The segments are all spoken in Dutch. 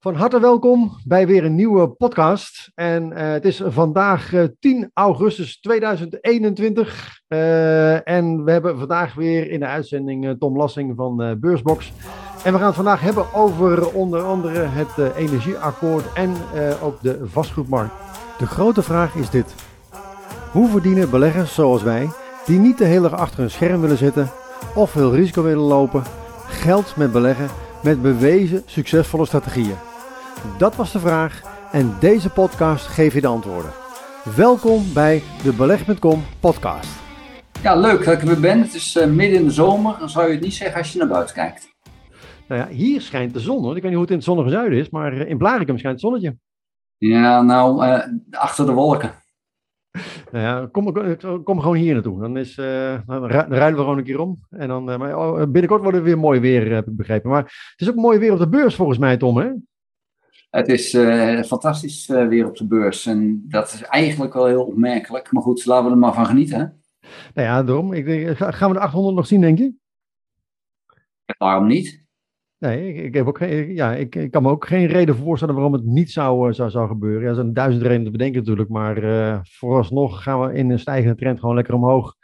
Van harte welkom bij weer een nieuwe podcast. En uh, het is vandaag uh, 10 augustus 2021. Uh, en we hebben vandaag weer in de uitzending Tom Lassing van Beursbox. En we gaan het vandaag hebben over onder andere het energieakkoord en ook de vastgoedmarkt. De grote vraag is dit. Hoe verdienen beleggers zoals wij, die niet de hele dag achter een scherm willen zitten of veel risico willen lopen, geld met beleggen met bewezen succesvolle strategieën? Dat was de vraag en deze podcast geeft je de antwoorden. Welkom bij de Beleg.com podcast. Ja, leuk dat ik er weer ben. Het is uh, midden in de zomer. Dan zou je het niet zeggen als je naar buiten kijkt. Nou ja, hier schijnt de zon. Hoor. Ik weet niet hoe het in het zonnige zuiden is, maar in Blaricum schijnt het zonnetje. Ja, nou, uh, achter de wolken. Nou ja, kom, kom gewoon hier naartoe. Dan, is, uh, dan ruilen we gewoon een keer om. En dan, oh, binnenkort wordt het weer mooi weer, heb ik begrepen. Maar het is ook mooi weer op de beurs volgens mij, Tom, hè? Het is uh, fantastisch uh, weer op de beurs. En dat is eigenlijk wel heel opmerkelijk. Maar goed, laten we er maar van genieten. Hè? Nou ja, daarom. Ik denk, gaan we de 800 nog zien, denk je? Waarom niet? Nee, ik, ik, heb ook geen, ja, ik, ik, kan me ook geen reden voorstellen waarom het niet zou, eh, zou, zou gebeuren. Ja, er zijn duizend redenen te bedenken natuurlijk. Maar uh, vooralsnog gaan we in een stijgende trend gewoon lekker omhoog.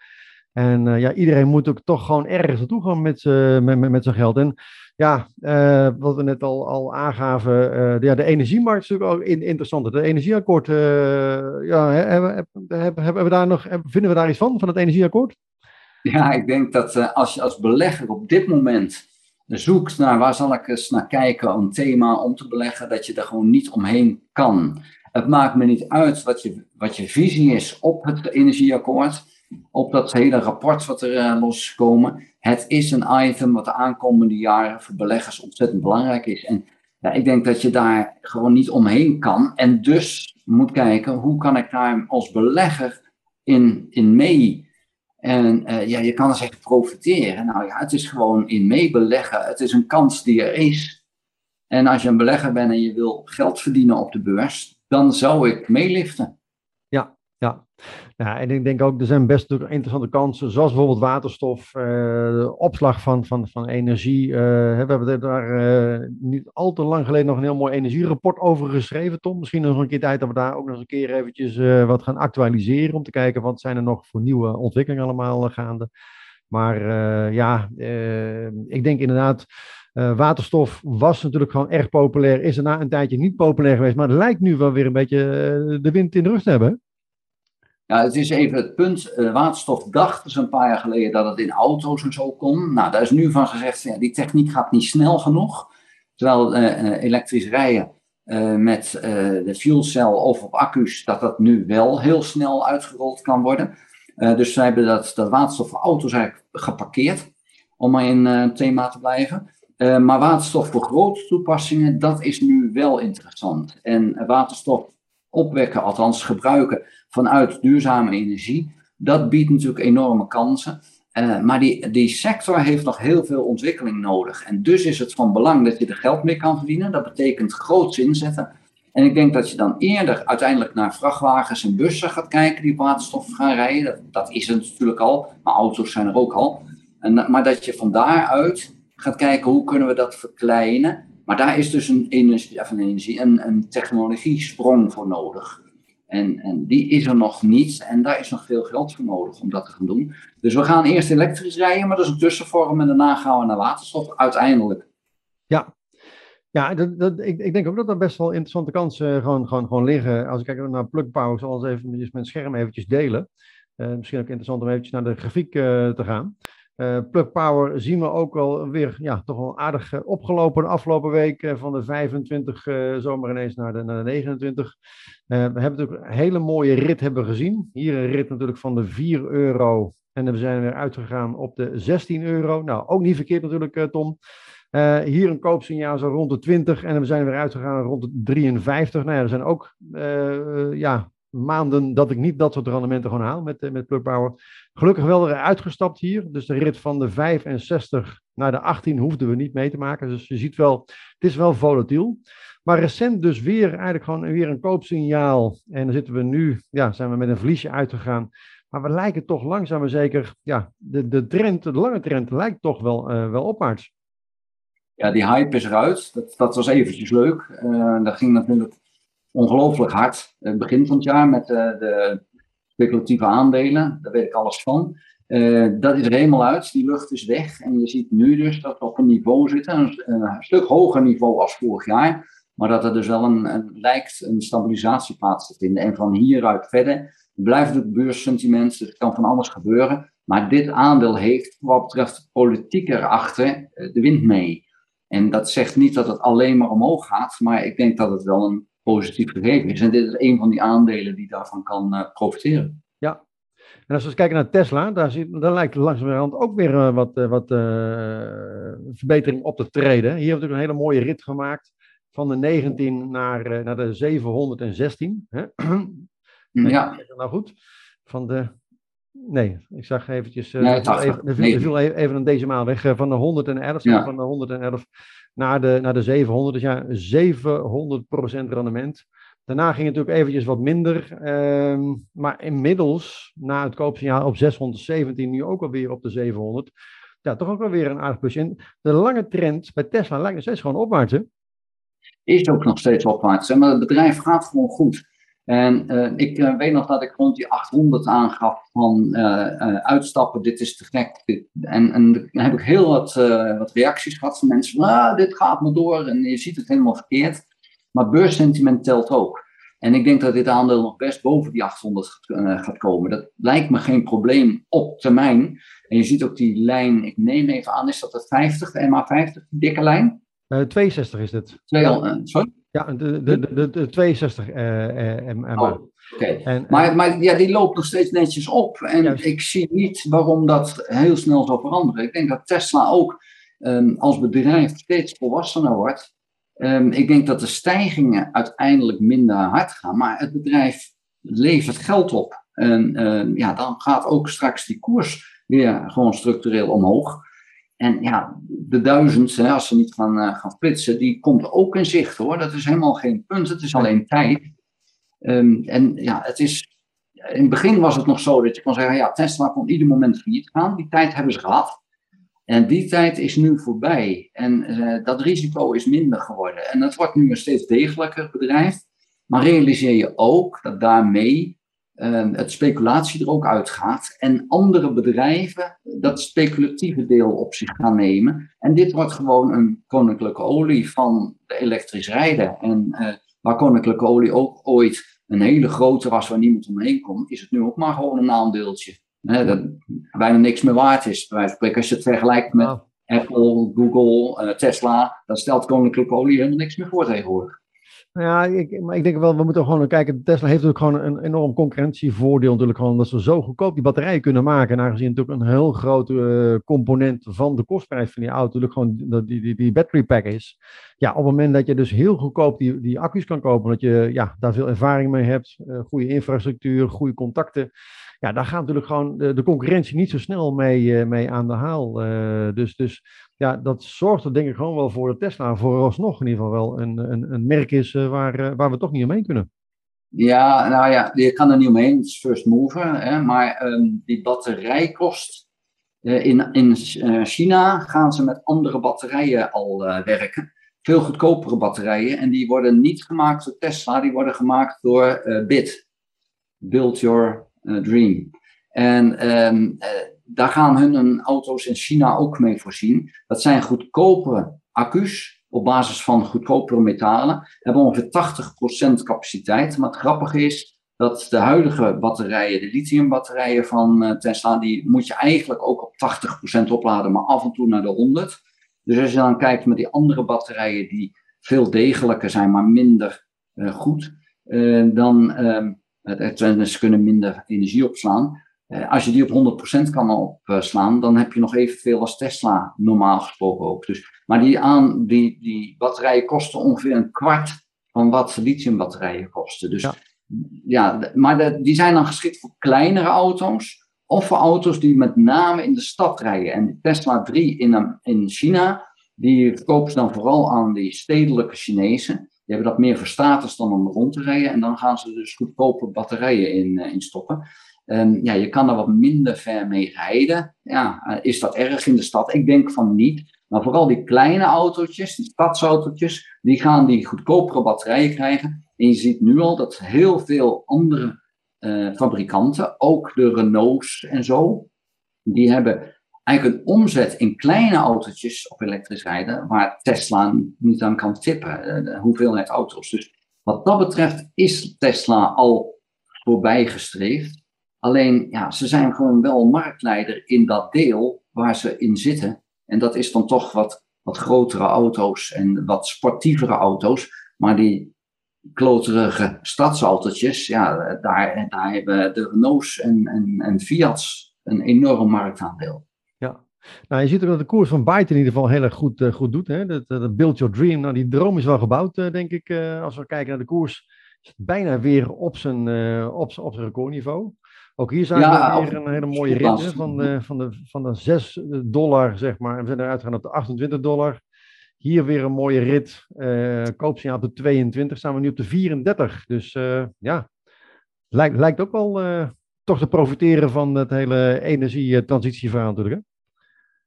En ja, iedereen moet ook toch gewoon ergens naartoe gaan met, met, met, met zijn geld. En ja, uh, wat we net al, al aangaven, de, ja, de energiemarkt is natuurlijk ook in, interessant. Het energieakkoord, uh, ja, hebben, hebben, hebben we daar nog, vinden we daar iets van, van het energieakkoord? Ja, ik denk dat als je als belegger op dit moment zoekt naar waar zal ik eens naar kijken, een thema om te beleggen, dat je er gewoon niet omheen kan. Het maakt me niet uit wat je, wat je visie is op het energieakkoord op dat hele rapport wat er uh, loskomen. Het is een item wat de aankomende jaren voor beleggers ontzettend belangrijk is. En ja, ik denk dat je daar gewoon niet omheen kan. En dus moet kijken, hoe kan ik daar als belegger in, in mee? En uh, ja, je kan er zeggen profiteren. Nou ja, het is gewoon in meebeleggen. Het is een kans die er is. En als je een belegger bent en je wil geld verdienen op de beurs, dan zou ik meeliften. Ja. ja, en ik denk ook, er zijn best interessante kansen, zoals bijvoorbeeld waterstof, uh, opslag van, van, van energie. Uh, we hebben daar uh, niet al te lang geleden nog een heel mooi energierapport over geschreven, Tom. Misschien nog een keer tijd dat we daar ook nog eens een keer eventjes wat gaan actualiseren, om te kijken wat zijn er nog voor nieuwe ontwikkelingen allemaal gaande. Maar ja, ik denk inderdaad, waterstof was natuurlijk gewoon erg populair, is er na een tijdje niet populair geweest, maar het lijkt nu wel weer een beetje de wind in de rug te hebben. Ja, het is even het punt. Uh, waterstof dacht dus een paar jaar geleden dat het in auto's en zo kon. Nou, daar is nu van gezegd, ja, die techniek gaat niet snel genoeg. Terwijl uh, elektrisch rijden met de fuel cell of op accu's, dat dat nu wel heel snel uitgerold kan worden. dus zij hebben dat, dat waterstof voor auto's eigenlijk geparkeerd, om maar in het thema te blijven. maar waterstof voor grote toepassingen, dat is nu wel interessant. En waterstof opwekken, althans gebruiken vanuit duurzame energie, dat biedt natuurlijk enorme kansen. Uh, maar die, die sector heeft nog heel veel ontwikkeling nodig. En dus is het van belang dat je er geld mee kan verdienen. Dat betekent groots inzetten. En ik denk dat je dan eerder uiteindelijk naar vrachtwagens en bussen gaat kijken die waterstof gaan rijden. Dat, dat is het natuurlijk al, maar auto's zijn er ook al. En, maar dat je van daaruit gaat kijken hoe kunnen we dat verkleinen. Maar daar is dus een, energie, een, energie, een, een technologiesprong voor nodig. En, en die is er nog niet. En daar is nog veel geld voor nodig om dat te gaan doen. Dus we gaan eerst elektrisch rijden, maar dat is een tussenvorm. En daarna gaan we naar waterstof, uiteindelijk. Ja, ja dat, dat, ik, ik denk ook dat er best wel interessante kansen gewoon, gewoon, gewoon liggen. Als ik kijk naar Plug Power, zal ik even mijn scherm eventjes delen. Uh, misschien ook interessant om eventjes naar de grafiek uh, te gaan. Uh, Plug Power zien we ook wel weer ja, toch wel aardig uh, opgelopen de afgelopen week. Uh, van de 25 zomer ineens naar de, naar de 29. we hebben natuurlijk een hele mooie rit hebben gezien. Hier een rit natuurlijk van de 4 euro. En we zijn weer uitgegaan op de 16 euro. Nou, ook niet verkeerd natuurlijk, Tom. hier een koopsignaal zo rond de 20. En we zijn weer uitgegaan rond de 53. Nou ja, er zijn ook ja, maanden dat ik niet dat soort rendementen gewoon haal met, met Plug. Gelukkig wel eruit uitgestapt hier. Dus de rit van de 65 naar de 18 hoefden we niet mee te maken. Dus je ziet wel, het is wel volatiel. Maar recent dus weer eigenlijk gewoon weer een koopsignaal. En dan zitten we nu, ja, zijn we met een verliesje uitgegaan. Maar we lijken toch langzaam maar zeker, ja, de, de trend, de lange trend lijkt toch wel, uh, wel opwaarts. ja, die hype is eruit. Dat, dat was eventjes leuk. Uh, dat ging natuurlijk ongelooflijk hard. Het begin van het jaar met de speculatieve aandelen. Daar weet ik alles van. dat is er helemaal uit. Die lucht is weg. En je ziet nu dus dat we op een niveau zitten. Een, stuk hoger niveau als vorig jaar. Maar dat er dus wel een, een, lijkt een stabilisatie plaats te vinden. En van hieruit verder blijft het beurssentiment, dus er kan van alles gebeuren. Maar dit aandeel heeft wat betreft politiek erachter eh, de wind mee. En dat zegt niet dat het alleen maar omhoog gaat, maar ik denk dat het wel een positief gegeven is. En dit is een van die aandelen die daarvan kan uh, profiteren. Ja, en als we eens kijken naar Tesla, daar, zit, daar lijkt langzamerhand ook weer uh, wat, uh, wat verbetering op te treden. Hier hebben we een hele mooie rit gemaakt van de 19 naar, naar de 716. Hè? Ja. Nou goed, van de... Nee, ik zag eventjes... Uh, nee, even, er, viel, viel, even een decimaal weg. Uh, van de 111, ja. van de 111 naar de, naar de 700. Dus ja, 700% rendement. Daarna ging het natuurlijk eventjes wat minder. Uh, maar inmiddels, na het koopsignaal op 617, nu ook alweer op de 700. Ja, toch ook alweer een aardig plusje. En de lange trend bij Tesla lijkt nog steeds gewoon opwaarts, hè? Is ook nog steeds opwaarts. Maar het bedrijf gaat gewoon goed. En uh, ik uh, weet nog dat ik rond die 800 aangaf van uh, uitstappen, dit is te gek. Dit, en, en dan heb ik heel wat, wat reacties gehad van mensen van, ah, dit gaat maar door en je ziet het helemaal verkeerd. Maar beurssentiment telt ook. En ik denk dat dit aandeel nog best boven die 800 gaat komen. Dat lijkt me geen probleem op termijn. En je ziet ook die lijn, ik neem even aan, is dat de 50, de MA50, dikke lijn? 62 is het. Twee, sorry? Ja, de, de, de, de 62 uh, uh, MA. Oh, Oké, maar, maar ja, die loopt nog steeds netjes op. En ik zie niet waarom dat heel snel zou veranderen. Ik denk dat Tesla ook um, als bedrijf steeds volwassener wordt. Um, ik denk dat de stijgingen uiteindelijk minder hard gaan. Maar het bedrijf levert geld op. En um, ja, dan gaat ook straks die koers weer gewoon structureel omhoog. En ja, de duizend, als ze niet gaan, uh, gaan splitsen, die komt ook in zicht hoor. Dat is helemaal geen punt, het is alleen tijd. Um, en ja, het is, in het begin was het nog zo dat je kon zeggen, ja, Tesla kon ieder moment failliet gaan. Die tijd hebben ze gehad. En die tijd is nu voorbij. En uh, dat risico is minder geworden. En het wordt nu een steeds degelijker bedrijf. Maar realiseer je ook dat daarmee het speculatie er ook uitgaat. En andere bedrijven dat speculatieve deel op zich gaan nemen. En dit wordt gewoon een koninklijke olie van de elektrisch rijden. En uh, waar koninklijke olie ook ooit een hele grote was waar niemand omheen komt, is het nu ook maar gewoon een aandeeltje. Hè, dat bijna niks meer waard is. Bij spreken, als je het vergelijkt met Apple, Google, uh, Tesla, dan stelt koninklijke olie helemaal niks meer voor tegenwoordig. Nou ja, ik, maar ik denk wel, we moeten gewoon kijken. Tesla heeft natuurlijk gewoon een enorm concurrentievoordeel. Natuurlijk gewoon dat ze zo goedkoop die batterijen kunnen maken. En aangezien natuurlijk een heel grote uh, component van de kostprijs van die auto natuurlijk gewoon die, die, die battery pack is. Ja, op het moment dat je dus heel goedkoop die, die accu's kan kopen, dat je ja, daar veel ervaring mee hebt, uh, goede infrastructuur, goede contacten. Ja, daar gaat natuurlijk gewoon de, de concurrentie niet zo snel mee, uh, mee aan de haal. dus, dus ja, dat zorgt er denk ik gewoon wel voor dat Tesla vooralsnog in ieder geval wel een, een, een merk is uh, waar, waar we toch niet omheen kunnen. Ja, nou ja, je kan er niet omheen, het is first mover. Maar um, die batterijkost, in, in China gaan ze met andere batterijen al werken. Veel goedkopere batterijen. En die worden niet gemaakt door Tesla, die worden gemaakt door BIT. Build Your Dream. En um, daar gaan hun auto's in China ook mee voorzien. Dat zijn goedkopere accu's op basis van goedkopere metalen. Hebben ongeveer 80% capaciteit. Maar het grappige is dat de huidige batterijen, de lithiumbatterijen van uh, Tesla, die moet je eigenlijk ook op 80% opladen, maar af en toe naar de 100. Dus als je dan kijkt met die andere batterijen die veel degelijker zijn, maar minder uh, goed, dan uh, ze kunnen minder energie opslaan. Eh, als je die op 100% kan opslaan, dan heb je nog evenveel als Tesla normaal gesproken ook. Dus, maar die, aan, die, die batterijen kosten ongeveer een kwart van wat lithiumbatterijen kosten. Dus ja, ja maar de, die zijn dan geschikt voor kleinere auto's of voor auto's die met name in de stad rijden. En Tesla 3 in, in China, die verkopen ze dan vooral aan die stedelijke Chinezen. Die hebben dat meer voor status dan om rond te rijden. En dan gaan ze dus goedkope batterijen in, uh, in stoppen. Um, ja, je kan er wat minder ver mee rijden. Ja, uh, is dat erg in de stad? Ik denk van niet. Maar vooral die kleine autootjes, die stadsautootjes, die gaan die goedkopere batterijen krijgen. En je ziet nu al dat heel veel andere uh, fabrikanten, ook de Renaults en zo, die hebben eigenlijk een omzet in kleine autootjes op elektrisch rijden, waar Tesla niet aan kan tippen, de hoeveelheid auto's. Dus wat dat betreft is Tesla al voorbijgestreefd. Alleen, ja, ze zijn gewoon wel marktleider in dat deel waar ze in zitten. En dat is dan toch wat, wat grotere auto's en wat sportievere auto's. Maar die kloterige stadsautootjes, ja, daar, daar hebben de Renaults en, en, en Fiat's een enorm marktaandeel. Nou, je ziet ook dat de koers van Byte in ieder geval heel erg goed, uh, goed doet. Hè? Dat, dat Build Your Dream, nou, die droom is wel gebouwd, uh, denk ik. Uh, als we kijken naar de koers, is het bijna weer op zijn, op, op zijn recordniveau. Ook hier zijn ja, we weer een hele mooie rit van, de, van, de, van de 6 dollar, zeg maar. En we zijn eruit gegaan op de 28 dollar. Hier weer een mooie rit. Koopsignaal op de 22, staan we nu op de 34. Dus ja, lijkt, lijkt ook wel toch te profiteren van het hele energietransitieverhaal natuurlijk. Hè?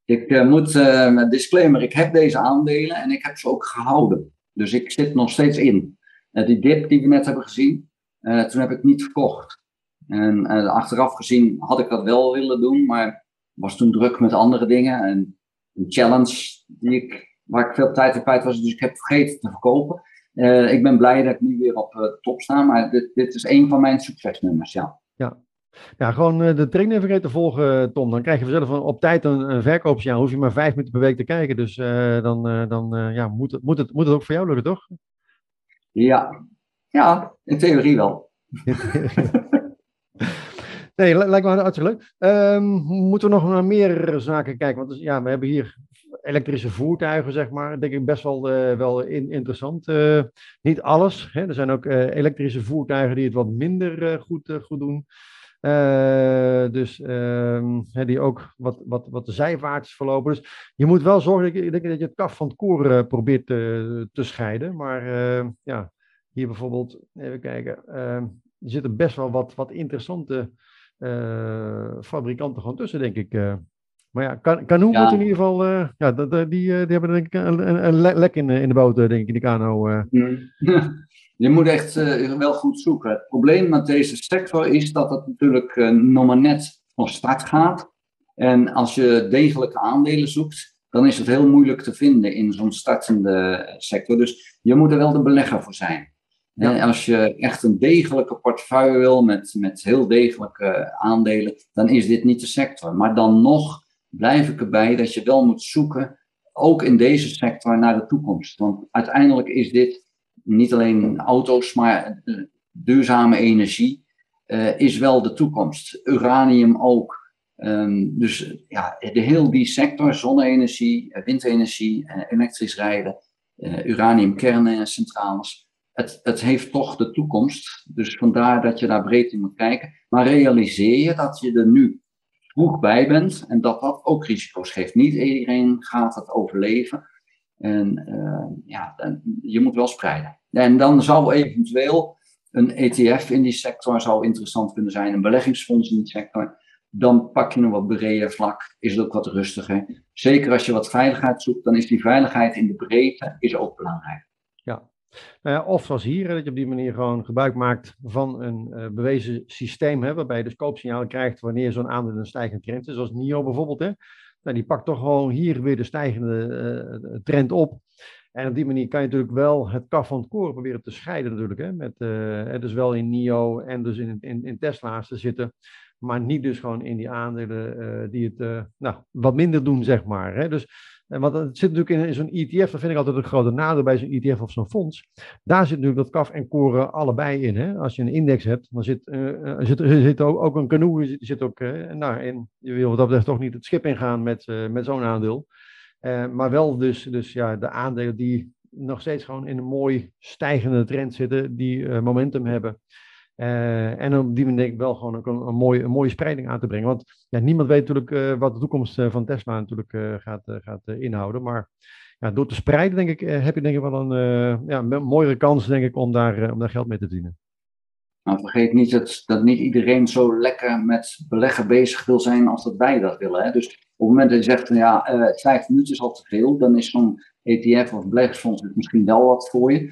Ik moet, met disclaimer, ik heb deze aandelen en ik heb ze ook gehouden. Dus ik zit nog steeds in. die dip die we net hebben gezien, toen heb ik niet verkocht. En achteraf gezien had ik dat wel willen doen, maar was toen druk met andere dingen. En een challenge die ik waar ik veel tijd in kwijt was. Dus ik heb vergeten te verkopen. Uh, ik ben blij dat ik nu weer op uh, top sta. Maar dit, dit is een van mijn succesnummers, ja. Ja, ja, gewoon uh, de training vergeten te volgen, Tom. Dan krijg je vanzelf op tijd een, een verkoopsjaar. Hoef je maar vijf minuten per week te kijken. Dus dan, dan ja, moet, het, moet, het, moet het ook voor jou lukken, toch? Ja, ja in theorie wel. nee, lijkt me hartstikke leuk. Um, moeten we nog naar meer zaken kijken? Want dus, ja, we hebben hier elektrische voertuigen, zeg maar, denk ik best wel, wel in, interessant. Niet alles. Hè? Er zijn ook elektrische voertuigen die het wat minder goed, goed doen. Dus ehm, die ook wat, wat, wat zijwaarts verlopen. Dus je moet wel zorgen dat je, dat je het kaf van het koren probeert te, te scheiden. Maar ja, hier bijvoorbeeld, even kijken. Ehm, er zitten best wel wat, wat interessante fabrikanten gewoon tussen, denk ik. Maar ja, kan, Canoe ja. in ieder geval, uh, ja, dat, die, die hebben denk ik een, een, een lek in, in de boot, denk ik, in de kano. Uh. Je moet echt wel goed zoeken. Het probleem met deze sector is dat het natuurlijk nog maar net van start gaat. En als je degelijke aandelen zoekt, dan is het heel moeilijk te vinden in zo'n startende sector. Dus je moet er wel de belegger voor zijn. Ja. En als je echt een degelijke portefeuille wil met, met heel degelijke aandelen, dan is dit niet de sector. Maar dan nog blijf ik erbij dat je wel moet zoeken, ook in deze sector, naar de toekomst. Want uiteindelijk is dit niet alleen auto's, maar duurzame energie uh, is wel de toekomst. Uranium ook. Um, dus ja, de heel die sector, zonne-energie, windenergie, elektrisch rijden, uh, uraniumkerncentrales. Het, het heeft toch de toekomst. Dus vandaar dat je daar breed in moet kijken. Maar realiseer je dat je er nu vroeg bij bent en dat dat ook risico's geeft. Niet iedereen gaat het overleven. En uh, ja, je moet wel spreiden. En dan zou eventueel een ETF in die sector zou interessant kunnen zijn, een beleggingsfonds in die sector. Dan pak je een wat breder vlak, is het ook wat rustiger. Zeker als je wat veiligheid zoekt, dan is die veiligheid in de breedte is ook belangrijk. Ja, nou of zoals hier, dat je op die manier gewoon gebruik maakt van een uh, bewezen systeem, hè, waarbij je dus koopsignalen krijgt wanneer zo'n aandeel een stijgende trend is, zoals NIO bijvoorbeeld. Hè. Nou, die pakt toch gewoon hier weer de stijgende uh, trend op. En op die manier kan je natuurlijk wel het kaf van het koren proberen te scheiden natuurlijk. Hè, met, uh, dus wel in NIO en dus in, in, in Tesla's te zitten. Maar niet dus gewoon in die aandelen die het nou, wat minder doen, zeg maar. Hè. Dus want het zit natuurlijk in, in zo'n ETF, dat vind ik altijd een grote nadeel bij zo'n ETF of zo'n fonds. Daar zit natuurlijk dat kaf en koren allebei in. Hè? Als je een index hebt, dan zit, uh, zit, zit ook, ook een canoe, zit, ook, nou, in, je wil wat dat betreft toch niet het schip ingaan met, met zo'n aandeel. maar wel dus, dus ja, de aandelen die nog steeds gewoon in een mooi stijgende trend zitten, die momentum hebben. Uh, en op die manier ik wel gewoon een, een, mooie, een mooie spreiding aan te brengen. Want ja, niemand weet natuurlijk uh, wat de toekomst uh, van Tesla natuurlijk gaat, gaat inhouden. Maar ja, door te spreiden denk ik, heb je denk ik wel een, ja, mooiere kans denk ik, om, daar, om daar geld mee te verdienen. Maar vergeet niet dat, dat niet iedereen zo lekker met beleggen bezig wil zijn als dat wij dat willen. Hè? Dus Op het moment dat je zegt, van, ja, vijf minuten is al te veel, dan is zo'n ETF of beleggingsfonds misschien wel wat voor je.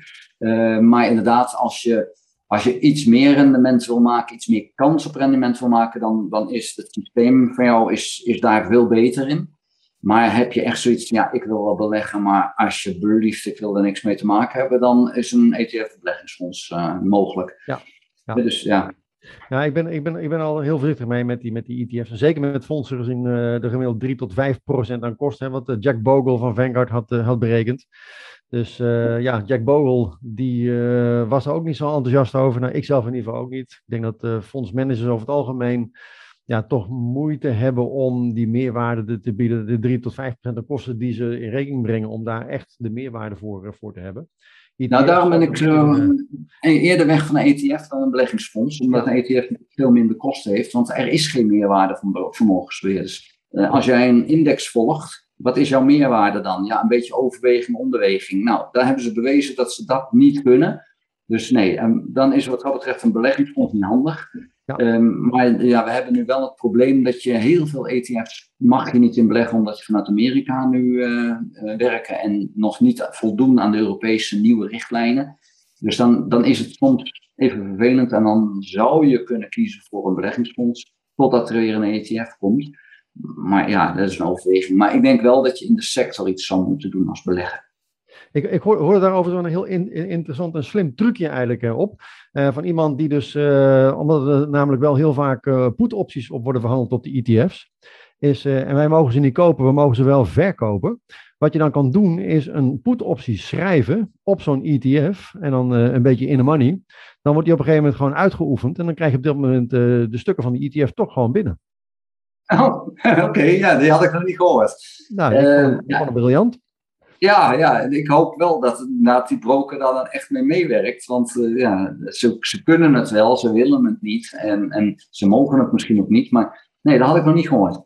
Maar inderdaad, als je, als je iets meer rendement wil maken, iets meer kans op rendement wil maken, dan, dan is het systeem van jou is, is daar veel beter in. Maar heb je echt zoiets ja, ik wil wel beleggen, maar alsjeblieft, ik wil er niks mee te maken hebben, dan is een ETF-beleggingsfonds uh, mogelijk. Ja. ja. Dus ja, ja, ik ben, ik, ben, ik ben al heel voorzichtig mee met die, met die ETF's. En zeker met fondsen gezien uh, de gemiddeld 3 tot 5 procent aan kosten. Wat uh, Jack Bogle van Vanguard had, had berekend. Dus ja, Jack Bogle die, was er ook niet zo enthousiast over. Nou, ik zelf in ieder geval ook niet. Ik denk dat fondsmanagers over het algemeen ja, toch moeite hebben om die meerwaarde te bieden. De 3 tot 5 procent aan kosten die ze in rekening brengen. Om daar echt de meerwaarde voor, voor te hebben. Nou, daarom ben ik uh, eerder weg van een ETF dan een beleggingsfonds, omdat een ETF veel minder kosten heeft, want er is geen meerwaarde van vermogensbeheerders. Uh, als jij een index volgt, wat is jouw meerwaarde dan? Ja, een beetje overweging, onderweging. Nou, daar hebben ze bewezen dat ze dat niet kunnen. Dus nee, en dan is wat dat betreft een beleggingsfonds niet handig. Ja. Um, maar ja, we hebben nu wel het probleem dat je heel veel ETF's mag je niet in beleggen omdat je vanuit Amerika nu uh, werken en nog niet voldoen aan de Europese nieuwe richtlijnen. Dus dan, dan is het soms even vervelend en dan zou je kunnen kiezen voor een beleggingsfonds totdat er weer een ETF komt. Maar ja, dat is een overweging. Maar ik denk wel dat je in de sector iets zou moeten doen als belegger. Ik, ik hoorde daarover zo'n heel interessant en slim trucje eigenlijk uh, op. Uh, van iemand die dus, uh, omdat er namelijk wel heel vaak uh, put-opties op worden verhandeld op de ETF's. Is, en wij mogen ze niet kopen, we mogen ze wel verkopen. Wat je dan kan doen, is een put-optie schrijven op zo'n ETF. En dan een beetje in de money. Dan wordt die op een gegeven moment gewoon uitgeoefend. En dan krijg je op dit moment de stukken van die ETF toch gewoon binnen. Oh, oké, ja, die had ik nog niet gehoord. Nou, ik vond, ik vond het briljant. Ja, ja, en ik hoop wel dat inderdaad die broker daar dan echt mee meewerkt. Want uh, ja, ze, ze kunnen het wel, ze willen het niet. En, en ze mogen het misschien ook niet. Maar nee, dat had ik nog niet gehoord.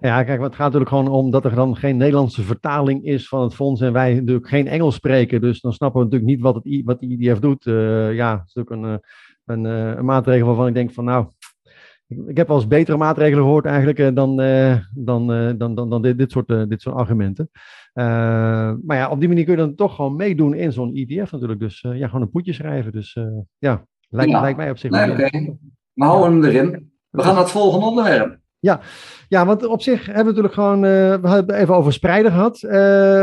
Ja, kijk, het gaat natuurlijk gewoon om dat er dan geen Nederlandse vertaling is van het fonds. En wij natuurlijk geen Engels spreken. Dus dan snappen we natuurlijk niet wat, het, wat de IDF doet. Uh, ja, dat is ook een, eh, een, een maatregel waarvan ik denk van nou, ik heb wel eens betere maatregelen gehoord eigenlijk dan, dan, dan, dan, dan dit, dit, soort, dit soort argumenten. Uh, maar ja, op die manier kun je dan toch gewoon meedoen in zo'n ETF natuurlijk. Dus uh, ja, gewoon een poetje schrijven. Dus uh, ja, lijkt, ja. lijkt mij op zich. Nee, Oké, okay. we houden hem erin. We gaan naar het volgende onderwerp. Ja, ja, want op zich hebben we natuurlijk gewoon, uh, we hebben even over spreiden gehad. Uh,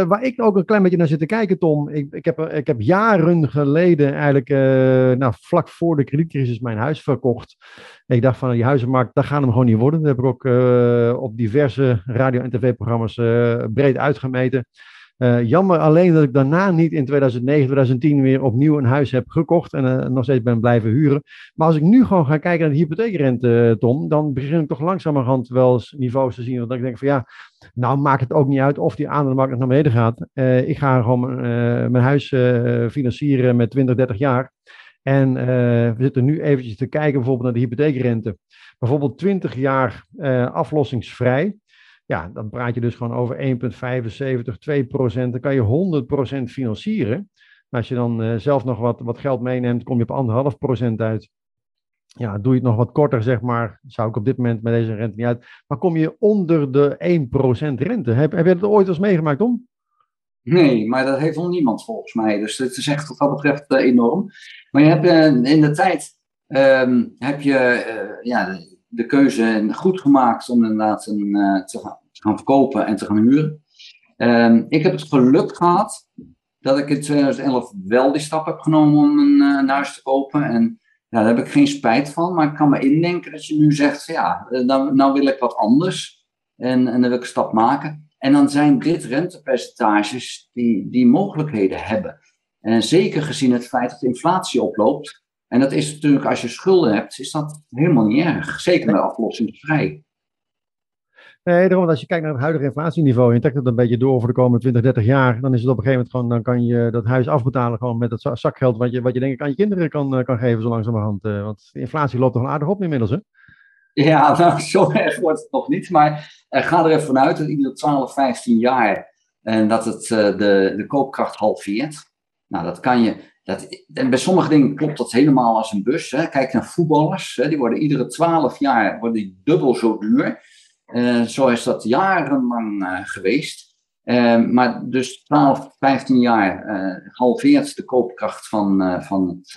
waar ik ook een klein beetje naar zit te kijken, Tom. Ik, ik, heb, ik heb jaren geleden, eigenlijk uh, nou, vlak voor de kredietcrisis, mijn huis verkocht. Ik dacht van die huizenmarkt, dat gaat hem gewoon niet worden. Dat heb ik ook op diverse radio- en tv-programma's breed uitgemeten. Uh, jammer alleen dat ik daarna niet in 2009, 2010 weer opnieuw een huis heb gekocht en uh, nog steeds ben blijven huren. Maar als ik nu gewoon ga kijken naar de hypotheekrente, eh, Tom, dan begin ik toch langzamerhand wel eens niveaus te zien. Want ik denk van ja, nou maakt het ook niet uit of die aandelenmarkt naar beneden gaat. Ik ga gewoon mijn huis financieren met 20, 30 jaar. En we zitten nu eventjes te kijken bijvoorbeeld naar de hypotheekrente. Bijvoorbeeld 20 jaar aflossingsvrij ja, dan praat je dus gewoon over 1,75, 2 procent. Dan kan je 100 procent financieren. als je dan uh, zelf nog wat, wat geld meeneemt, kom je op anderhalf procent uit. Ja, doe je het nog wat korter, zeg maar, zou ik op dit moment met deze rente niet uit. Maar kom je onder de 1% rente. Heb, heb je dat ooit eens meegemaakt, om? Nee, maar dat heeft nog niemand volgens mij. Dus het is echt wat dat betreft uh, enorm. Maar je hebt uh, in de tijd um, heb je ja, de keuze goed gemaakt om inderdaad een, uh, te, gaan, verkopen en te gaan huren. Um, ik heb het geluk gehad dat ik in 2011 wel die stap heb genomen om een, uh, een huis te kopen. En ja, daar heb ik geen spijt van, maar ik kan me indenken dat je nu zegt: ja, eh, nou, nou wil ik wat anders en, en dan wil ik een stap maken. En dan zijn dit rentepercentages die, die mogelijkheden hebben. En zeker gezien het feit dat de inflatie oploopt, en dat is natuurlijk, als je schulden hebt, is dat helemaal niet erg. Zeker met aflossingsvrij. Nee, daarom, als je kijkt naar het huidige inflatieniveau en je trekt het een beetje door voor de komende 20, 30 jaar, dan is het op een gegeven moment gewoon, dan kan je dat huis afbetalen gewoon met het zakgeld wat je, wat je denk ik aan je kinderen kan, eh, kan geven zo langzamerhand. Uh, want de inflatie loopt toch aardig op inmiddels, hè? Ja, nou, zo erg wordt het nog niet, maar uh, ga er even vanuit dat iedere 12, 15 jaar en dat het de, de koopkracht halveert. Nou, dat kan je, dat, en bij sommige dingen klopt dat helemaal als een bus. Hè. Kijk naar voetballers, hè, die worden iedere twaalf jaar worden die dubbel zo duur. zo is dat jarenlang geweest. maar dus 12, 15 jaar halveert de koopkracht van, van, het,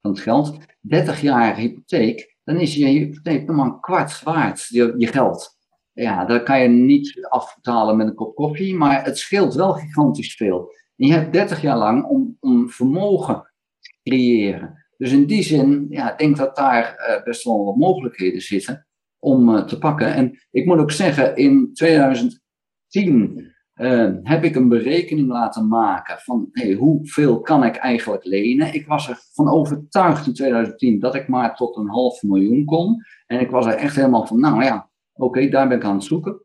van het geld. 30 jaar hypotheek, dan is je hypotheek nog maar een kwart waard, je, je geld. Ja, dat kan je niet afbetalen met een kop koffie, maar het scheelt wel gigantisch veel. Je hebt 30 jaar lang om, om vermogen te creëren. Dus in die zin, ja, ik denk dat daar uh, best wel wat mogelijkheden zitten om uh, te pakken. En ik moet ook zeggen, in 2010 uh, eh, heb ik een berekening laten maken van hey, hoeveel kan ik eigenlijk lenen. Ik was ervan overtuigd in 2010 dat ik maar tot een half miljoen kon. En ik was er echt helemaal van, nou ja, oké, daar ben ik aan het zoeken.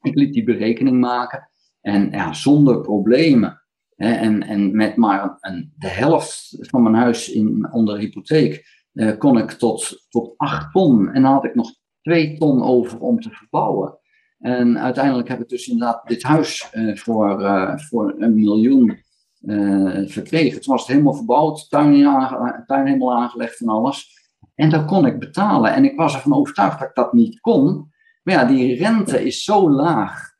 Ik liet die berekening maken. En ja, zonder problemen en, en met maar een, de helft van mijn huis in, onder hypotheek eh, kon ik tot, tot 8 ton. En dan had ik nog 2 ton over om te verbouwen. En uiteindelijk heb ik dus inderdaad dit huis uh, voor, uh, voor een miljoen verkregen. Toen was het helemaal verbouwd, tuin, tuin helemaal aangelegd en alles. En dat kon ik betalen. En ik was ervan overtuigd dat ik dat niet kon. Maar ja, die rente is zo laag.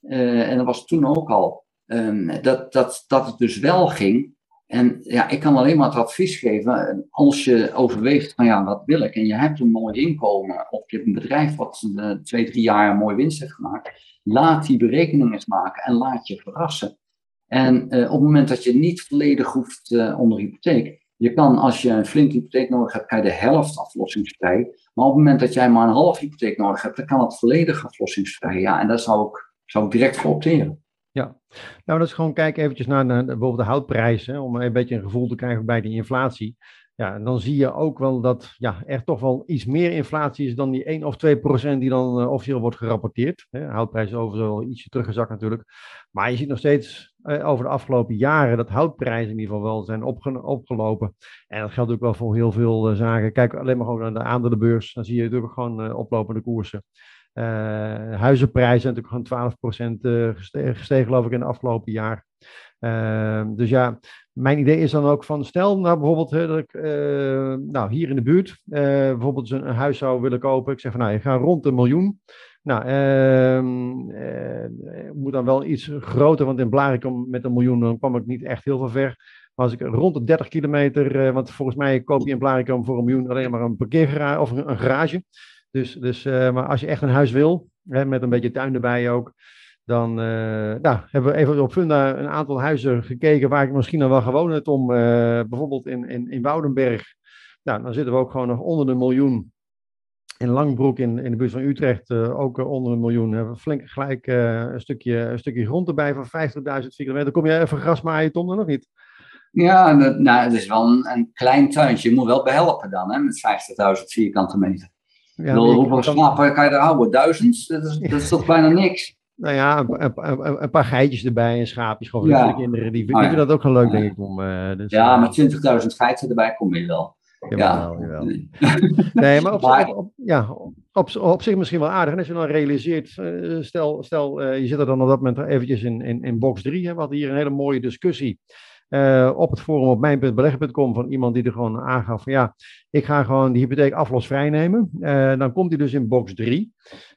en dat was toen ook al. Ehm, dat, dat, dat het dus wel ging. En ja, ik kan alleen maar het advies geven, als je overweegt van ja, wat wil ik? En je hebt een mooi inkomen, of je hebt een bedrijf wat uh, twee, drie jaar een mooie winst heeft gemaakt. Laat die berekening eens maken en laat je verrassen. En uh, op het moment dat je niet volledig hoeft uh, onder hypotheek, je kan als je een flinke hypotheek nodig hebt, kan je de helft aflossingsvrij. Maar op het moment dat jij maar een half hypotheek nodig hebt, dan kan het volledig aflossingsvrij. Ja, en daar zou ik, zou ik direct voor opteren. Ja, nou dat is gewoon kijken eventjes naar, bijvoorbeeld de houtprijzen, om een beetje een gevoel te krijgen bij die inflatie. Ja, en dan zie je ook wel dat ja, er toch wel iets meer inflatie is dan die 1 of 2 procent die dan uh, officieel wordt gerapporteerd. Hè, houtprijzen overigens wel ietsje teruggezakt natuurlijk. Maar je ziet nog steeds uh, over de afgelopen jaren dat houtprijzen in ieder geval wel zijn opge opgelopen. En dat geldt ook wel voor heel veel uh, zaken. Kijk alleen maar gewoon naar de aandelenbeurs. Dan zie je natuurlijk gewoon oplopende koersen. Uh, huizenprijzen zijn natuurlijk gewoon 12% uh, gestegen, geloof ik, in het afgelopen jaar. Uh, dus ja, mijn idee is dan ook van, stel nou bijvoorbeeld dat ik uh, nou, hier in de buurt bijvoorbeeld een, huis zou willen kopen. Ik zeg van, nou, je gaat rond een miljoen. Nou, uh, moet dan wel iets groter, want in Blarikum met een miljoen dan kwam ik niet echt heel veel ver. Maar als ik rond de 30 kilometer, want volgens mij koop je in Blarikum voor een miljoen alleen maar een parkeergarage of een garage. Dus, dus uh, maar als je echt een huis wil, hè, met een beetje tuin erbij ook, dan uh, nou, hebben we even op Funda een aantal huizen gekeken waar ik misschien dan wel gewoond heb om, uh, bijvoorbeeld in, in, in Woudenberg. Nou, dan zitten we ook gewoon nog onder de miljoen. In Langbroek in, in de buurt van Utrecht ook onder een miljoen. Hebben we flink gelijk een, stukje, een stukje grond erbij van 50.000 vierkante meter. Kom je even gras maaien, Tom, dan nog niet? Ja, nou, het is wel een, een klein tuintje. Je moet wel behelpen dan, hè, met 50.000 vierkante meter. Ja, hoeveel schapen kan je er houden? Duizend? Dat is, dat is toch bijna niks? Nou ja, een, een, een, paar geitjes erbij en schaapjes gewoon voor de kinderen. Die, die oh, vinden dat ook wel leuk, denk ik. Om, uh, dus, ja, uh, maar 20.000 geiten erbij kom je wel. Ja, jawel, nee, maar, op, maar... Op, op, ja, op, op zich misschien wel aardig. En als je dan realiseert, uh, stel, stel je zit er dan op dat moment eventjes in, in, in box 3. Hè, we hadden hier een hele mooie discussie uh, op het forum op mijn.beleggen.com van iemand die er gewoon aangaf van ja, ik ga gewoon die hypotheek aflosvrij nemen. Uh, dan komt hij dus in box 3.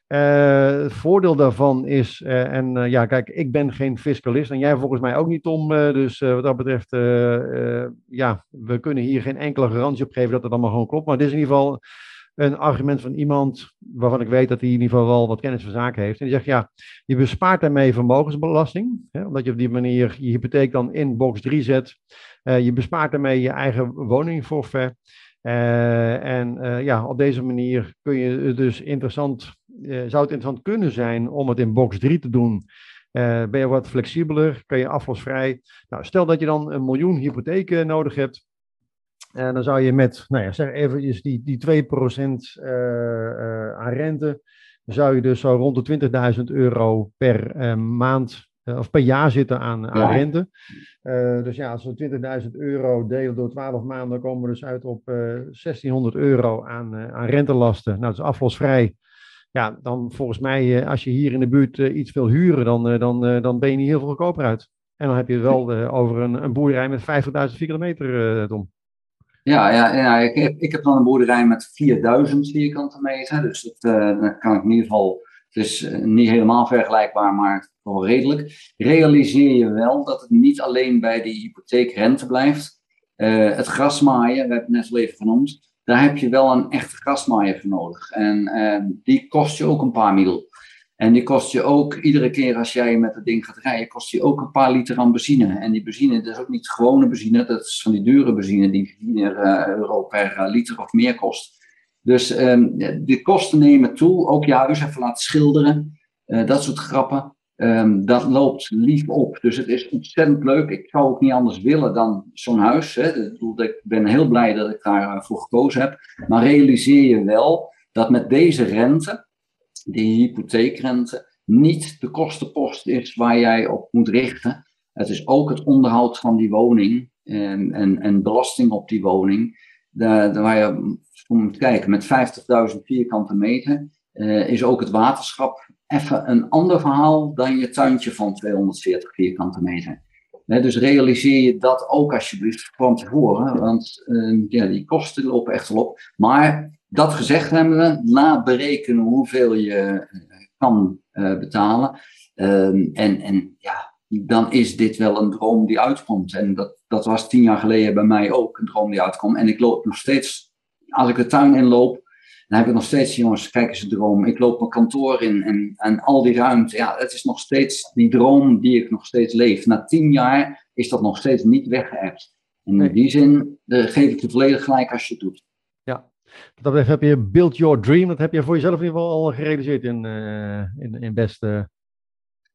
Uh, eh, het voordeel daarvan is, en ja, kijk, ik ben geen fiscalist en jij volgens mij ook niet, Tom. dus wat dat betreft, ja, we kunnen hier geen enkele garantie op geven dat het allemaal gewoon klopt. Maar het is in ieder geval een argument van iemand waarvan ik weet dat hij in ieder geval wel wat kennis van zaken heeft. En die zegt, ja, je bespaart daarmee vermogensbelasting, hè, omdat je op die manier je hypotheek dan in box 3 zet. Uh, je bespaart daarmee je eigen woningforfait. Uh, en uh, ja, op deze manier kun je dus interessant, zou het interessant kunnen zijn om het in box 3 te doen. ben je wat flexibeler, kun je aflosvrij. Nou, stel dat je dan een miljoen hypotheek nodig hebt. En dan zou je met, nou ja, zeg even die, die 2% uh, uh, aan rente, dan zou je dus zo rond de 20.000 euro per uh, maand uh, of per jaar zitten aan, rente. Uh, dus ja, als we 20.000 euro delen door 12 maanden, dan komen we dus uit op 1600 euro aan, aan rentelasten. Nou, dat is aflosvrij. Ja, dan volgens mij, als je hier in de buurt iets wil huren, dan, dan, dan ben je niet heel veel goedkoper uit. En dan heb je het wel over een, een boerderij met 50.000 vierkante meter, Tom. Ja, ja, ja ik, heb, ik heb dan een boerderij met 4000 vierkante meter. Dus dat, uh, kan ik in ieder geval Het is niet helemaal vergelijkbaar, maar wel redelijk. Realiseer je wel dat het niet alleen bij die hypotheekrente blijft. het grasmaaien, we hebben het net al even genoemd, daar heb je wel een echte grasmaaier voor nodig. En die kost je ook een paar mil. En die kost je ook, iedere keer als jij met het ding gaat rijden, kost je ook een paar liter aan benzine. En die benzine, dat is ook niet gewone benzine, dat is van die dure benzine die 4 uh, euro per uh, liter of meer kost. Dus um, de kosten nemen toe, ook je huis even laten schilderen, uh, dat soort grappen. Um, dat loopt lief op. Dus het is ontzettend leuk. Ik zou ook niet anders willen dan zo'n huis. Hè. Ik ben heel blij dat ik daarvoor gekozen heb. Maar realiseer je wel dat met deze rente, die hypotheekrente niet de kostenpost is waar jij op moet richten. Het is ook het onderhoud van die woning en, en, en belasting op die woning. Daar, waar je moet kijken, met 50.000 vierkante meter uh, is ook het waterschap even een ander verhaal dan je tuintje van 240 vierkante meter. dus realiseer je dat ook alsjeblieft van tevoren, want uh, ja, die kosten lopen echt wel op. Maar dat gezegd hebben we, na berekenen hoeveel je eh, kan uh, betalen. Um, en, en ja, dan is dit wel een droom die uitkomt. En dat, dat was tien jaar geleden bij mij ook een droom die uitkomt. En ik loop nog steeds, als ik de tuin inloop, dan heb ik nog steeds, jongens, kijk eens een droom. Ik loop mijn kantoor in en, en al die ruimte. Ja, het is nog steeds die droom die ik nog steeds leef. Na tien jaar is dat nog steeds niet weggeëpt. En in die zin uh, geef ik je volledig gelijk als je het doet. Dat heb je Build Your Dream, dat heb je voor jezelf in ieder geval al gerealiseerd in, uh, in, in best. Uh...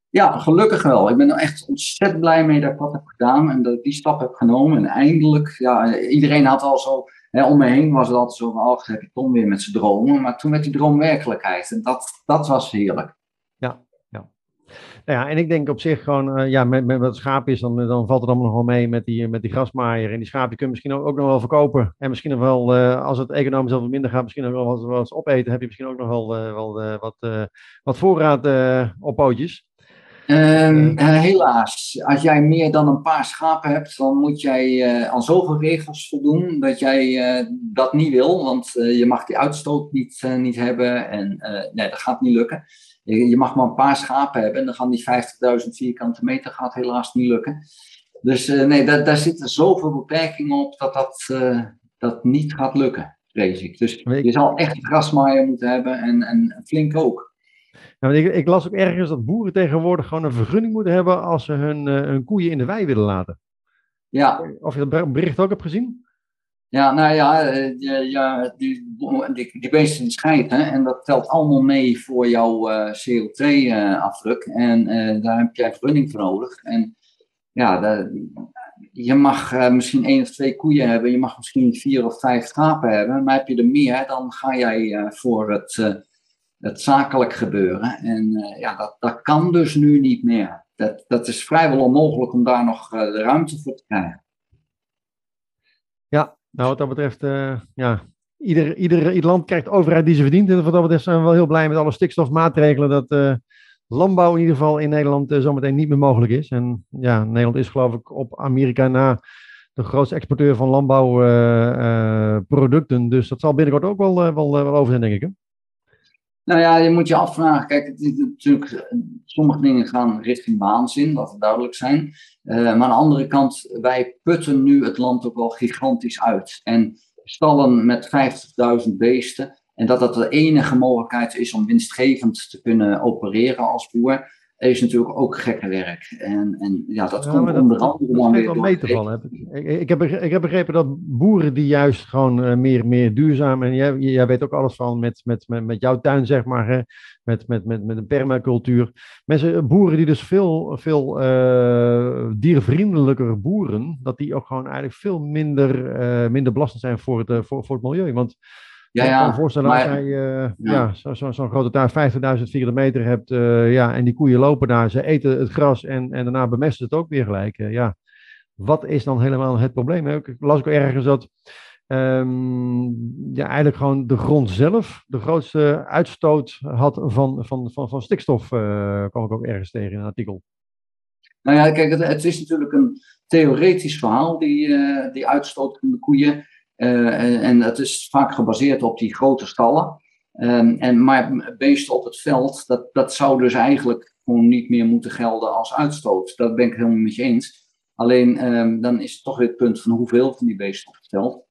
Ja, gelukkig wel. Ik ben er echt ontzettend blij mee dat ik wat heb gedaan en dat ik die stap heb genomen. En eindelijk, ja, iedereen had al zo, hè, om me heen was het altijd zo oh, heb je Tom weer met zijn dromen. Maar toen werd die droom werkelijkheid en dat, dat was heerlijk. Nou ja, en ik denk op zich gewoon, uh, ja, met, met wat schaap is, dan, dan valt het allemaal nog wel mee met die, met die grasmaaier. En die schapen kun je misschien ook, ook nog wel verkopen. En misschien nog wel, als het economisch wat minder gaat, misschien nog wel wat, wat opeten, heb je misschien ook nog wel, uh, wat, wat voorraad op pootjes. Um, helaas, als jij meer dan een paar schapen hebt, dan moet jij aan zoveel regels voldoen dat jij dat niet wil, want je mag die uitstoot niet, niet hebben en nee, dat gaat niet lukken. Je, mag maar een paar schapen hebben en dan gaan die 50.000 vierkante meter gaat helaas niet lukken. Dus uh, nee, daar, daar zitten zoveel beperkingen op dat dat, uh, dat niet gaat lukken, vrees ik. Dus je zal echt een grasmaaier moeten hebben en, en flink ook. Nou, ik, ik, las ook ergens dat boeren tegenwoordig gewoon een vergunning moeten hebben als ze hun, uh, hun koeien in de wei willen laten. Ja. Of je dat bericht ook hebt gezien? Ja, nou ja, eh, ja die, die, die beesten scheiden en dat telt allemaal mee voor jouw uh, eh, CO2-afdruk. Uh, en uh, daar heb jij vergunning voor nodig. En ja, de, je mag misschien één of twee koeien hebben, je mag misschien vier of vijf schapen hebben, maar heb je er meer, dan ga jij voor het, het zakelijk gebeuren. En ja, dat, dat kan dus nu niet meer. Dat, dat is vrijwel onmogelijk om daar nog de ruimte voor te krijgen. Nou, wat dat betreft, uh, ja, ieder, ieder, ieder land krijgt overheid die ze verdient. En wat dat betreft zijn we wel heel blij met alle stikstofmaatregelen dat landbouw in ieder geval in Nederland zometeen niet meer mogelijk is. En ja, Nederland is geloof ik op Amerika na de grootste exporteur van landbouwproducten. dus dat zal binnenkort ook wel, wel, wel over zijn, denk ik. Hè? Nou ja, je moet je afvragen. Kijk, het is natuurlijk, sommige dingen gaan richting waanzin, dat het duidelijk zijn. Uh, maar aan de andere kant, wij putten nu het land ook wel gigantisch uit. En stallen met 50.000 beesten. En dat dat de enige mogelijkheid is om winstgevend te kunnen opereren als boer is natuurlijk ook gekke werk. En, en ja, dat komt onder andere dan weer mee te vallen. Ik, ik, heb, ik heb begrepen dat boeren die juist gewoon uh, meer, meer duurzaam, en jij, jij weet ook alles van met, met, met, met jouw tuin, zeg maar, hè, met, met, met, met een permacultuur. Mensen, boeren die dus veel, veel uh, diervriendelijker boeren, dat die ook gewoon eigenlijk veel minder, uh, minder belastend zijn voor het, voor, voor het milieu. Want ja, ja. Ik kan me voorstellen maar, als jij uh, ja. zo'n zo grote tuin, 50.000 vierkante meter hebt, uh, ja, en die koeien lopen daar, ze eten het gras en, en daarna bemesten ze het ook weer gelijk. Uh, ja, wat is dan helemaal het probleem? Ik las ook ergens dat um, ja, eigenlijk gewoon de grond zelf de grootste uitstoot had van, van, van, van stikstof, kwam ik ook ergens tegen in een artikel. Nou ja, kijk, het, het is natuurlijk een theoretisch verhaal, die, die uitstoot van de koeien. Uh, en, het is vaak gebaseerd op die grote stallen. Ehm, en, maar beesten op het veld, dat, dat zou dus eigenlijk gewoon niet meer moeten gelden als uitstoot. Dat ben ik helemaal met je eens. Alleen ehm, dan is het toch weer het punt van hoeveel van die beesten op het veld.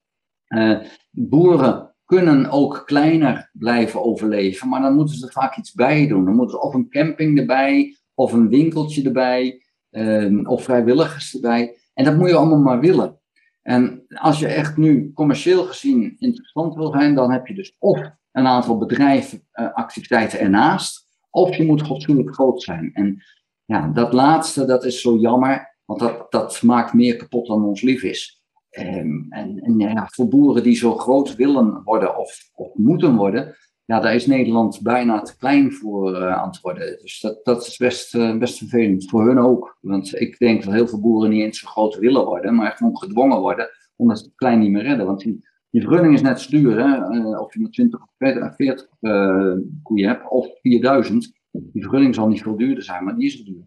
Uh, boeren kunnen ook kleiner blijven overleven, maar dan moeten ze er vaak iets bij doen. Dan moeten ze of een camping erbij, of een winkeltje erbij, ehm, of vrijwilligers erbij. En dat moet je allemaal maar willen. En als je echt nu commercieel gezien interessant wil zijn, dan heb je dus of een aantal bedrijven, uh, activiteiten ernaast, of je moet fatsoenlijk groot zijn. En ja, dat laatste, dat is zo jammer, want dat, dat maakt meer kapot dan ons lief is. Um, en, en ja, voor boeren die zo groot willen worden of, of moeten worden, ja, daar is Nederland bijna te klein voor uh, aan het worden. Dus dat, dat is best, uh, best vervelend. Voor hun ook. Want ik denk dat heel veel boeren niet eens zo groot willen worden, maar gewoon gedwongen worden, omdat ze het klein niet meer redden. Want die, die vergunning is net zo duur, hè? Uh, of je maar 20 of 40 koeien hebt, of 4000. Die vergunning zal niet veel duurder zijn, maar die is duur.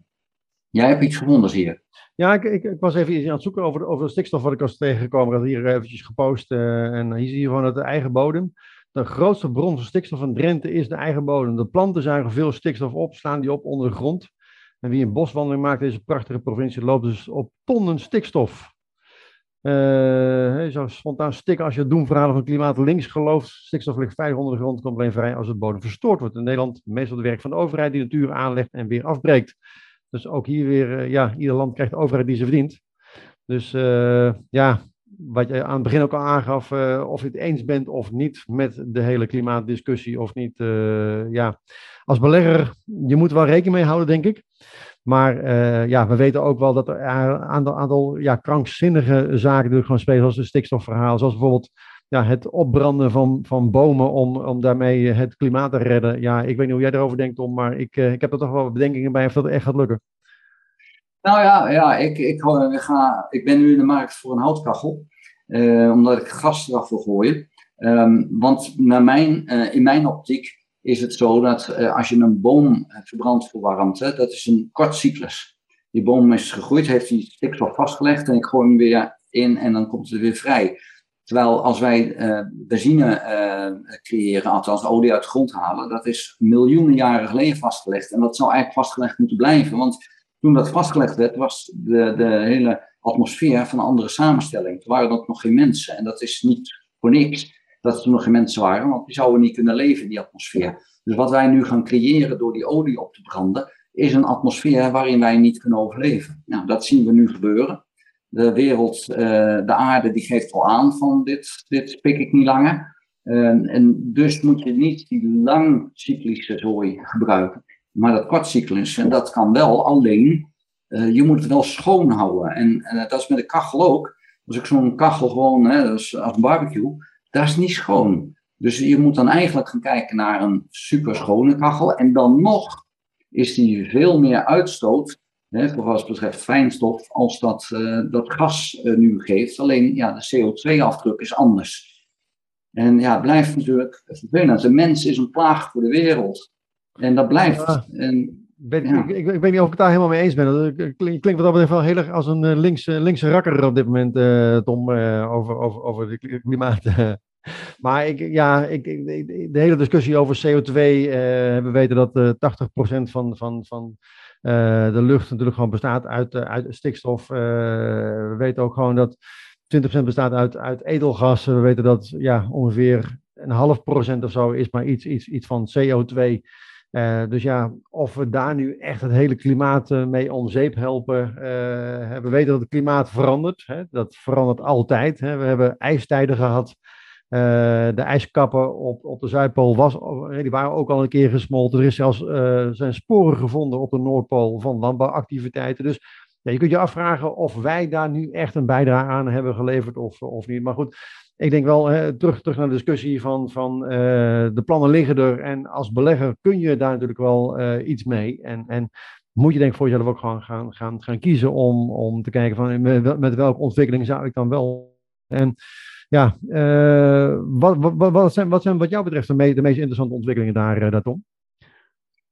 Jij hebt iets gevonden hier. Ja, ik, ik, ik, was even aan het zoeken over over de stikstof wat ik was tegengekomen. Ik had hier eventjes gepost. en hier zie je gewoon dat de eigen bodem de grootste bron van stikstof van Drenthe is de eigen bodem. De planten zuigen veel stikstof op, slaan die op onder de grond. En wie een boswandeling maakt in deze prachtige provincie loopt dus op tonnen stikstof. Uh, zo spontaan stikken als je het doemverhalen van klimaat links gelooft. Stikstof ligt veilig onder de grond, komt alleen vrij als het bodem verstoord wordt. In Nederland meestal het werk van de overheid die natuur aanlegt en weer afbreekt. Dus ook hier weer, uh, ja, ieder land krijgt de overheid die ze verdient. Dus uh, ja, wat je aan het begin ook al aangaf, uh, of je het eens bent of niet met de hele klimaatdiscussie of niet. Uh, ja, als belegger, je moet wel rekening mee houden, denk ik. Maar uh, ja, we weten ook wel dat er een aantal, ja, krankzinnige zaken natuurlijk gewoon spelen, zoals het stikstofverhaal, zoals bijvoorbeeld ja, het opbranden van, van bomen om, om daarmee het klimaat te redden. Ja, ik weet niet hoe jij erover denkt, Tom, maar ik, ik heb er toch wel bedenkingen bij of dat echt gaat lukken. Nou ja, ja ik, ik, ga, ik ben nu in de markt voor een houtkachel. Uh, omdat ik gas eraf wil gooien. Um, want naar mijn, uh, in mijn optiek is het zo dat als je een boom verbrandt voor warmte, dat is een kort cyclus. Die boom is gegroeid, heeft die stikstof vastgelegd en ik gooi hem weer in en dan komt het weer vrij. Terwijl als wij benzine creëren, althans olie uit de grond halen, dat is miljoenen jaren geleden vastgelegd. En dat zou eigenlijk vastgelegd moeten blijven, want toen dat vastgelegd werd, was de, de hele atmosfeer van een andere samenstelling. Er waren nog geen mensen. En dat is niet voor niks dat er nog geen mensen waren, want die zouden niet kunnen leven in die atmosfeer. Dus wat wij nu gaan creëren door die olie op te branden, is een atmosfeer waarin wij niet kunnen overleven. Nou, dat zien we nu gebeuren. De wereld, uh, de aarde, die geeft al aan van dit, dit pik ik niet langer. Uh, en dus moet je niet die langcyclische zooi gebruiken maar dat kwartcyclus, en dat kan wel, alleen uh, je moet het wel schoon houden. En uh, dat is met de kachel ook. Als ik zo'n kachel gewoon, hè, als barbecue, dat is niet schoon. Dus je moet dan eigenlijk gaan kijken naar een super schone kachel. En dan nog is die veel meer uitstoot, hè, voor wat betreft fijnstof, als dat, uh, dat gas nu geeft. Alleen ja, de CO2-afdruk is anders. En ja, het blijft natuurlijk vervelend. De mens is een plaag voor de wereld. En dat blijft. En, ben, ik, ik, ik, weet niet of ik het daar helemaal mee eens ben. Dat klinkt, klinkt wat dat betreft wel heel erg als een uh, linkse, linkse rakker op dit moment, uh, Tom, uh, over, over, over het klimaat. maar ik, ja, ik, de hele discussie over CO2, we weten dat 80% van, van, van de lucht natuurlijk gewoon bestaat uit, uit stikstof. we weten ook gewoon dat 20% bestaat uit, uit edelgas. We weten dat ja, ongeveer een half procent of zo is maar iets, iets, iets van CO2. Uh, dus ja, of we daar nu echt het hele klimaat uh, mee om zeep helpen. Uh, we weten dat het klimaat verandert. Hè? Dat verandert altijd. Hè? We hebben ijstijden gehad. de ijskappen op, op de Zuidpool was, die waren ook al een keer gesmolten. Er is zelfs, zijn sporen gevonden op de Noordpool van landbouwactiviteiten. Dus ja, je kunt je afvragen of wij daar nu echt een bijdrage aan hebben geleverd of, of niet. Maar goed, ik denk wel, terug, terug naar de discussie van, van uh, de plannen liggen er. En als belegger kun je daar natuurlijk wel uh, iets mee. En, en moet je denk ik voor jezelf ook gewoon gaan, gaan, gaan kiezen om, om te kijken van met, met welke ontwikkeling zou ik dan wel. En ja, wat, wat, wat, zijn, wat zijn wat jou betreft de, me, de meest interessante ontwikkelingen daar, daar Tom?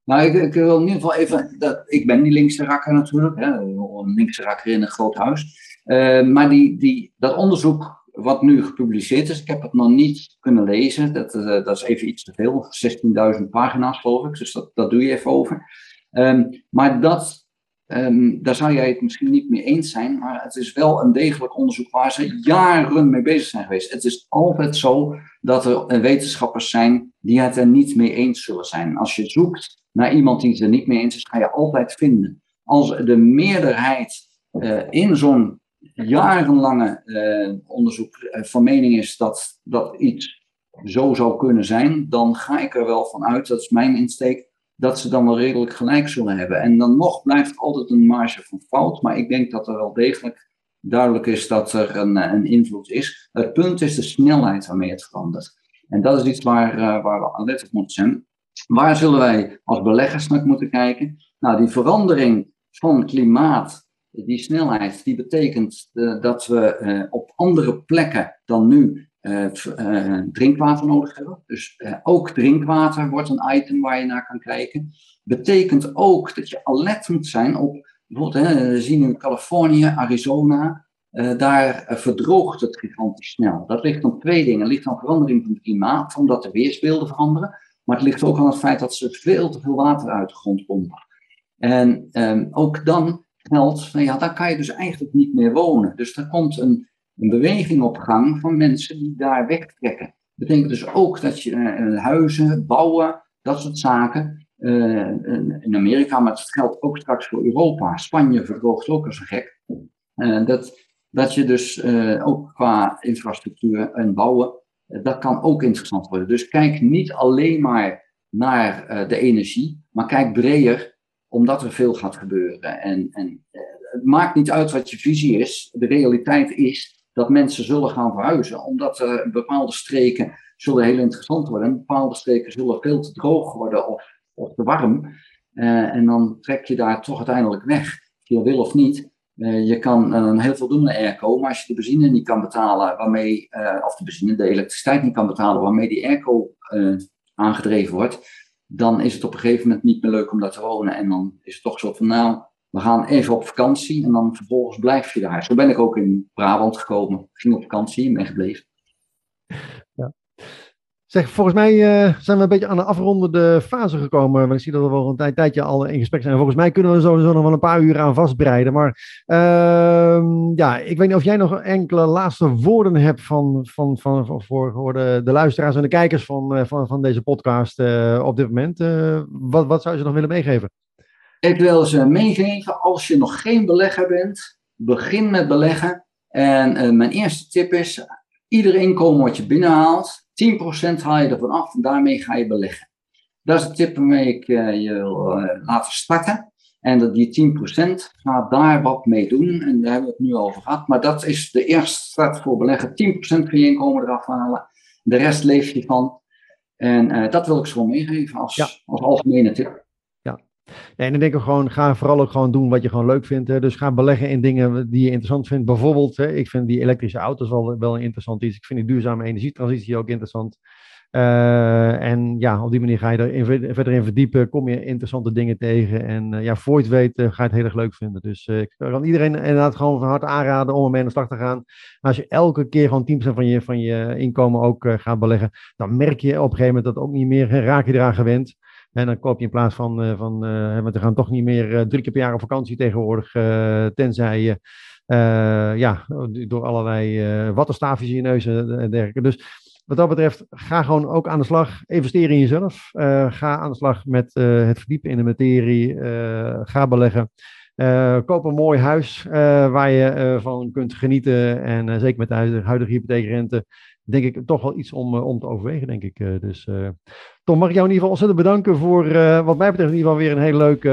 Nou, ik, ik, wil in ieder geval even, dat, ik ben die linkse rakker natuurlijk, hè, een linkse rakker in een groot huis. maar die, die, dat onderzoek wat nu gepubliceerd is. Ik heb het nog niet kunnen lezen. Dat, dat is even iets te veel. 16.000 pagina's geloof ik. Dus dat, dat doe je even over. Ehm, maar dat Um, daar zou jij het misschien niet mee eens zijn, maar het is wel een degelijk onderzoek waar ze jaren mee bezig zijn geweest. Het is altijd zo dat er wetenschappers zijn die het er niet mee eens zullen zijn. Als je zoekt naar iemand die het er niet mee eens is, ga je altijd vinden. Als de meerderheid uh, in zo'n jarenlange uh, onderzoek uh, van mening is dat, dat iets zo zou kunnen zijn, dan ga ik er wel van uit, dat is mijn insteek, dat ze dan wel redelijk gelijk zullen hebben. En dan nog blijft altijd een marge van fout, maar ik denk dat er wel degelijk duidelijk is dat er een, eh, een invloed is. Het punt is de snelheid waarmee het verandert. En dat is iets waar, uh, waar we alert op moeten zijn. Waar zullen wij als beleggers naar moeten kijken? Nou, die verandering van klimaat, die snelheid, die betekent uh, dat we uh, op andere plekken dan nu uh, drinkwater nodig hebben. Dus ook drinkwater wordt een item waar je naar kan kijken. Betekent ook dat je alert moet zijn op, bijvoorbeeld, we zien nu Californië, Arizona, daar verdroogt het gigantisch snel. Dat ligt aan twee dingen. Het ligt aan verandering van het klimaat, omdat de weersbeelden veranderen. Maar het ligt ook aan het feit dat ze veel te veel water uit de grond pompen. En um, ook dan geldt, van, ja, daar kan je dus eigenlijk niet meer wonen. Dus er komt een een beweging op gang van mensen die daar wegtrekken. Dat betekent dus ook dat je uh, huizen, bouwen, dat soort zaken. Uh, in Amerika, maar het geldt ook straks voor Europa. Spanje verhoogt ook als een gek. Uh, dat, dat je dus ook qua infrastructuur en bouwen, dat kan ook interessant worden. Dus kijk niet alleen maar naar de energie, maar kijk breder, omdat er veel gaat gebeuren. En, en het maakt niet uit wat je visie is. De realiteit is dat mensen zullen gaan verhuizen, omdat bepaalde streken zullen heel interessant worden en bepaalde streken zullen veel te droog worden of, of te warm. Uh, en dan trek je daar toch uiteindelijk weg, je wil of niet. Uh, je kan heel voldoende airco, maar als je de benzine niet kan betalen, waarmee, of de benzine, de elektriciteit niet kan betalen, waarmee die airco aangedreven wordt, dan is het op een gegeven moment niet meer leuk om daar te wonen. En dan is het toch zo van, nou, we gaan even op vakantie en dan vervolgens blijf je daar. Zo ben ik ook in Brabant gekomen. Ging op vakantie en ben gebleven. Zeg, volgens mij uh, zijn we een beetje aan de afrondende fase gekomen. Want ik zie dat we wel een tijd, tijdje al in gesprek zijn. Volgens mij kunnen we sowieso nog wel een paar uur aan vastbreiden. Maar uh, ja, ik weet niet of jij nog enkele laatste woorden hebt van, van, van, voor, de, de, luisteraars en de kijkers van, eh, van, van deze podcast uh, op dit moment. wat, wat zou je ze nog willen meegeven? Ik wil ze meegeven, als je nog geen belegger bent, begin met beleggen. En mijn eerste tip is, ieder inkomen wat je binnenhaalt, 10% haal je ervan af en daarmee ga je beleggen. Dat is de tip waarmee ik uh, je wil uh, laten starten. En dat die 10% gaat daar wat mee doen. En daar hebben we het nu over gehad. Maar dat is de eerste start voor beleggen. 10% van je inkomen eraf halen. De rest leef je van. En dat wil ik zo meegeven als, ja. als algemene tip. En dan denk ik gewoon, ga vooral ook gewoon doen wat je gewoon leuk vindt. Hè. Dus ga beleggen in dingen die je interessant vindt. Bijvoorbeeld, hè, ik vind die elektrische auto's wel, wel interessant iets. Ik vind die duurzame energietransitie ook interessant. Uh, en ja, op die manier ga je er verder in verdiepen, kom je interessante dingen tegen. En uh, ja, voor je het weet, uh, ga je het heel erg leuk vinden. Dus ik kan iedereen inderdaad gewoon van harte aanraden om ermee aan de slag te gaan. Als je elke keer gewoon 10% van je, van je inkomen ook gaat beleggen, dan merk je op een gegeven moment dat ook niet meer, raak je eraan gewend. En dan koop je in plaats van, uh, van uh, want we gaan toch niet meer uh, drie keer per jaar op vakantie tegenwoordig, tenzij je ja, door allerlei wattenstaafjes in je neus en dergelijke. Dus wat dat betreft, ga gewoon ook aan de slag, investeer in jezelf. ga aan de slag met het verdiepen in de materie, ga beleggen. koop een mooi huis waar je van kunt genieten. En zeker met de huidige hypotheekrente denk ik toch wel iets om, om te overwegen, denk ik. dus Tom, mag ik jou in ieder geval ontzettend bedanken voor, wat mij betreft, in ieder geval weer een heel leuk,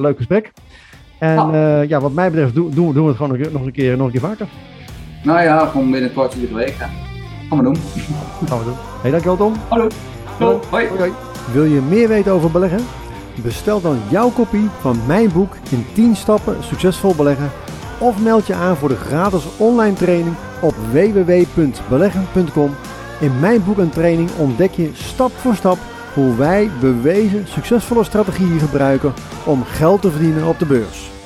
leuk gesprek. En. Uh, ja, wat mij betreft doen, doen, doen we het gewoon nog, nog, een keer, nog een keer vaker. Nou ja, gewoon binnenkort iedere week. Gaan we doen. Gaan we doen. Hey, dankjewel Tom. Hallo. Hallo. Hoi. hoi. hoi. Wil je meer weten over beleggen? Bestel dan jouw kopie van mijn boek in 10 stappen succesvol beleggen. Of meld je aan voor de gratis online training op www.beleggen.com in mijn boek en training ontdek je stap voor stap hoe wij bewezen succesvolle strategieën gebruiken om geld te verdienen op de beurs.